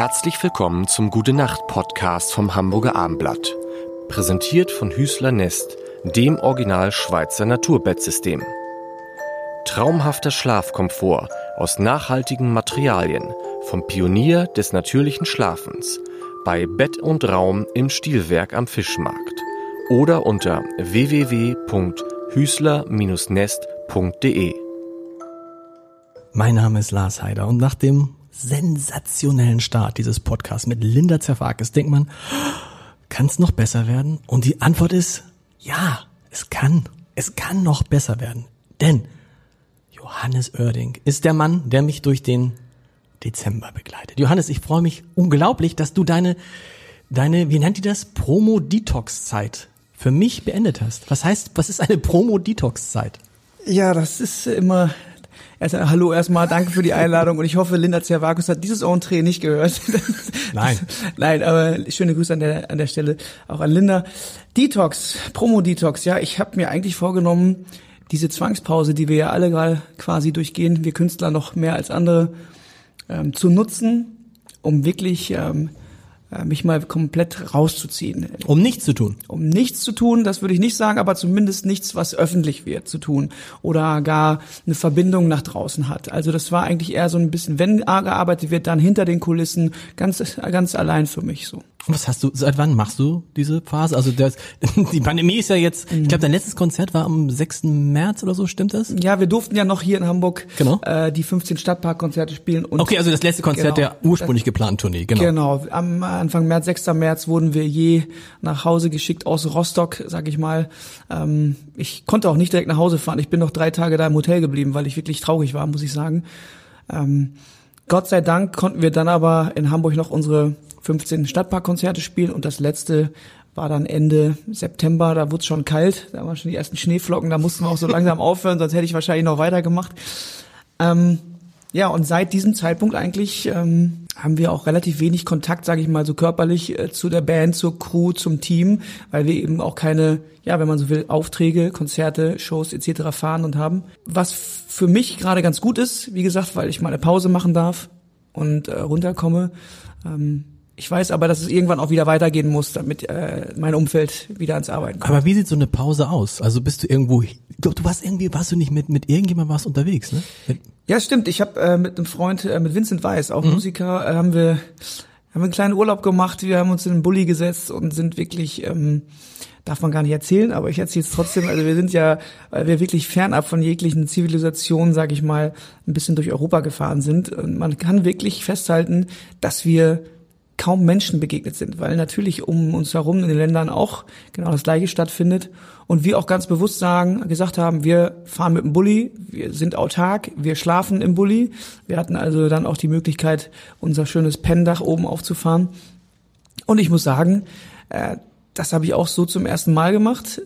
Herzlich willkommen zum Gute Nacht Podcast vom Hamburger Armblatt. Präsentiert von Hüßler Nest, dem Original Schweizer Naturbettsystem. Traumhafter Schlafkomfort aus nachhaltigen Materialien vom Pionier des natürlichen Schlafens bei Bett und Raum im Stilwerk am Fischmarkt oder unter www.hüßler-nest.de. Mein Name ist Lars Heider und nach dem sensationellen Start dieses Podcasts mit Linda Zerwakis denkt man, kann es noch besser werden? Und die Antwort ist, ja, es kann. Es kann noch besser werden. Denn Johannes Oerding ist der Mann, der mich durch den Dezember begleitet. Johannes, ich freue mich unglaublich, dass du deine, deine, wie nennt ihr das? Promo-Detox-Zeit für mich beendet hast. Was heißt, was ist eine Promo-Detox-Zeit? Ja, das ist immer Erst, hallo erstmal, danke für die Einladung und ich hoffe, Linda Zervakus hat dieses Entree nicht gehört. Nein. Nein, aber schöne Grüße an der, an der Stelle auch an Linda. Detox, Promo-Detox, ja, ich habe mir eigentlich vorgenommen, diese Zwangspause, die wir ja alle gerade quasi durchgehen, wir Künstler noch mehr als andere, ähm, zu nutzen, um wirklich ähm, äh, mich mal komplett rauszuziehen. Um nichts zu tun. Um nichts zu tun, das würde ich nicht sagen, aber zumindest nichts, was öffentlich wird, zu tun oder gar eine Verbindung nach draußen hat. Also das war eigentlich eher so ein bisschen, wenn gearbeitet wird, dann hinter den Kulissen, ganz, ganz allein für mich so. Was hast du, seit wann machst du diese Phase? Also das, die Pandemie ist ja jetzt, ich glaube, dein letztes Konzert war am 6. März oder so, stimmt das? Ja, wir durften ja noch hier in Hamburg genau. äh, die 15 Stadtparkkonzerte spielen. Und okay, also das letzte Konzert genau, der ursprünglich geplanten Tournee, genau. Genau, am Anfang März, 6. März wurden wir je nach Hause geschickt aus Rostock, sag ich mal. Ähm, ich konnte auch nicht direkt nach Hause fahren, ich bin noch drei Tage da im Hotel geblieben, weil ich wirklich traurig war, muss ich sagen. Ähm, Gott sei Dank konnten wir dann aber in Hamburg noch unsere 15 Stadtparkkonzerte spielen und das letzte war dann Ende September, da wurde es schon kalt, da waren schon die ersten Schneeflocken, da mussten wir auch so langsam aufhören, sonst hätte ich wahrscheinlich noch weitergemacht. Ähm, ja, und seit diesem Zeitpunkt eigentlich ähm, haben wir auch relativ wenig Kontakt, sage ich mal, so körperlich äh, zu der Band, zur Crew, zum Team, weil wir eben auch keine, ja, wenn man so will, Aufträge, Konzerte, Shows etc. fahren und haben. Was für mich gerade ganz gut ist, wie gesagt, weil ich mal eine Pause machen darf und äh, runterkomme. Ähm, ich weiß aber, dass es irgendwann auch wieder weitergehen muss, damit äh, mein Umfeld wieder ans Arbeiten kommt. Aber wie sieht so eine Pause aus? Also bist du irgendwo, du, du warst irgendwie, warst du nicht mit mit irgendjemandem warst unterwegs, ne? Mit ja, stimmt. Ich habe äh, mit einem Freund, äh, mit Vincent Weiss, auch mhm. Musiker, äh, haben wir haben einen kleinen Urlaub gemacht. Wir haben uns in den Bulli gesetzt und sind wirklich ähm, darf man gar nicht erzählen, aber ich erzähle es trotzdem. Also wir sind ja, weil wir wirklich fernab von jeglichen Zivilisationen, sage ich mal, ein bisschen durch Europa gefahren sind. Und man kann wirklich festhalten, dass wir kaum Menschen begegnet sind, weil natürlich um uns herum in den Ländern auch genau das Gleiche stattfindet und wir auch ganz bewusst sagen, gesagt haben, wir fahren mit dem Bulli, wir sind autark, wir schlafen im Bulli. Wir hatten also dann auch die Möglichkeit, unser schönes Penndach oben aufzufahren. Und ich muss sagen, äh, das habe ich auch so zum ersten Mal gemacht.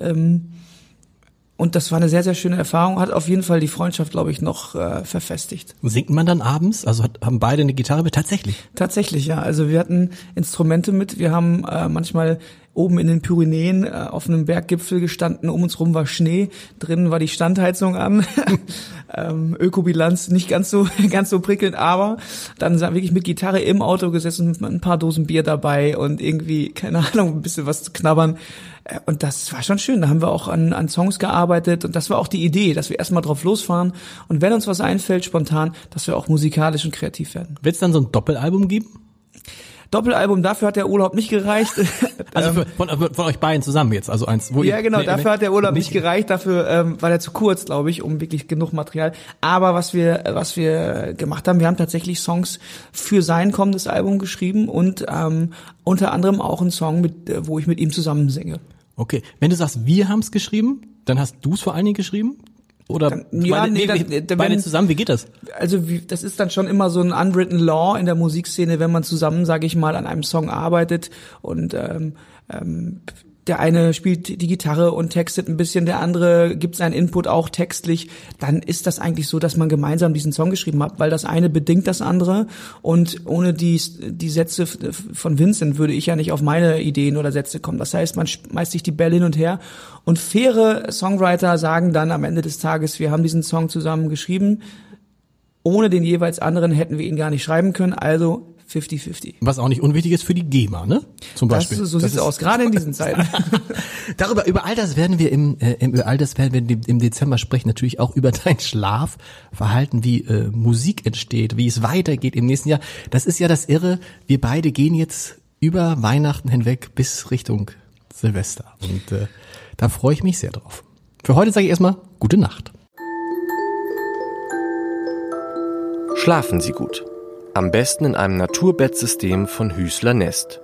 Und das war eine sehr, sehr schöne Erfahrung, hat auf jeden Fall die Freundschaft, glaube ich, noch äh, verfestigt. Singt man dann abends? Also hat, haben beide eine Gitarre mit? Tatsächlich? Tatsächlich, ja. Also wir hatten Instrumente mit. Wir haben äh, manchmal oben in den Pyrenäen äh, auf einem Berggipfel gestanden, um uns rum war Schnee, drinnen war die Standheizung an. ähm, Ökobilanz nicht ganz so ganz so prickelnd, aber dann wirklich mit Gitarre im Auto gesessen, ein paar Dosen Bier dabei und irgendwie keine Ahnung, ein bisschen was zu knabbern. Äh, und das war schon schön. Da haben wir auch an, an Songs gearbeitet und das war auch die Idee, dass wir erstmal drauf losfahren und wenn uns was einfällt spontan, dass wir auch musikalisch und kreativ werden. Wird es dann so ein Doppelalbum geben? Doppelalbum, dafür hat der Urlaub nicht gereicht. Also für, von, von, euch beiden zusammen jetzt, also eins. Wo ja, genau, nee, dafür nee, hat der Urlaub nicht gereicht, dafür ähm, war der zu kurz, glaube ich, um wirklich genug Material. Aber was wir, was wir gemacht haben, wir haben tatsächlich Songs für sein kommendes Album geschrieben und ähm, unter anderem auch einen Song, mit, äh, wo ich mit ihm zusammen singe. Okay, wenn du sagst, wir haben es geschrieben, dann hast du es vor allen Dingen geschrieben? Oder dann, ja, beide, nee, nee, das, beide zusammen, wie geht das? Also wie, das ist dann schon immer so ein unwritten law in der Musikszene, wenn man zusammen, sage ich mal, an einem Song arbeitet und ähm, ähm, der eine spielt die Gitarre und textet ein bisschen, der andere gibt seinen Input auch textlich, dann ist das eigentlich so, dass man gemeinsam diesen Song geschrieben hat, weil das eine bedingt das andere. Und ohne die, die Sätze von Vincent würde ich ja nicht auf meine Ideen oder Sätze kommen. Das heißt, man schmeißt sich die Bälle hin und her. Und faire Songwriter sagen dann am Ende des Tages, wir haben diesen Song zusammen geschrieben, ohne den jeweils anderen hätten wir ihn gar nicht schreiben können, also 50-50. Was auch nicht unwichtig ist für die GEMA, ne? Zum Das, Beispiel. so sieht's aus, gerade in diesen Zeiten. Darüber, über all das werden wir im, äh, im- über all das werden wir im, im Dezember sprechen. Natürlich auch über dein Schlafverhalten, wie äh, Musik entsteht, wie es weitergeht im nächsten Jahr. Das ist ja das Irre. Wir beide gehen jetzt über Weihnachten hinweg bis Richtung Silvester. Und äh, da freue ich mich sehr drauf. Für heute sage ich erstmal gute Nacht. Schlafen Sie gut. Am besten in einem Naturbettsystem von Hüßler Nest.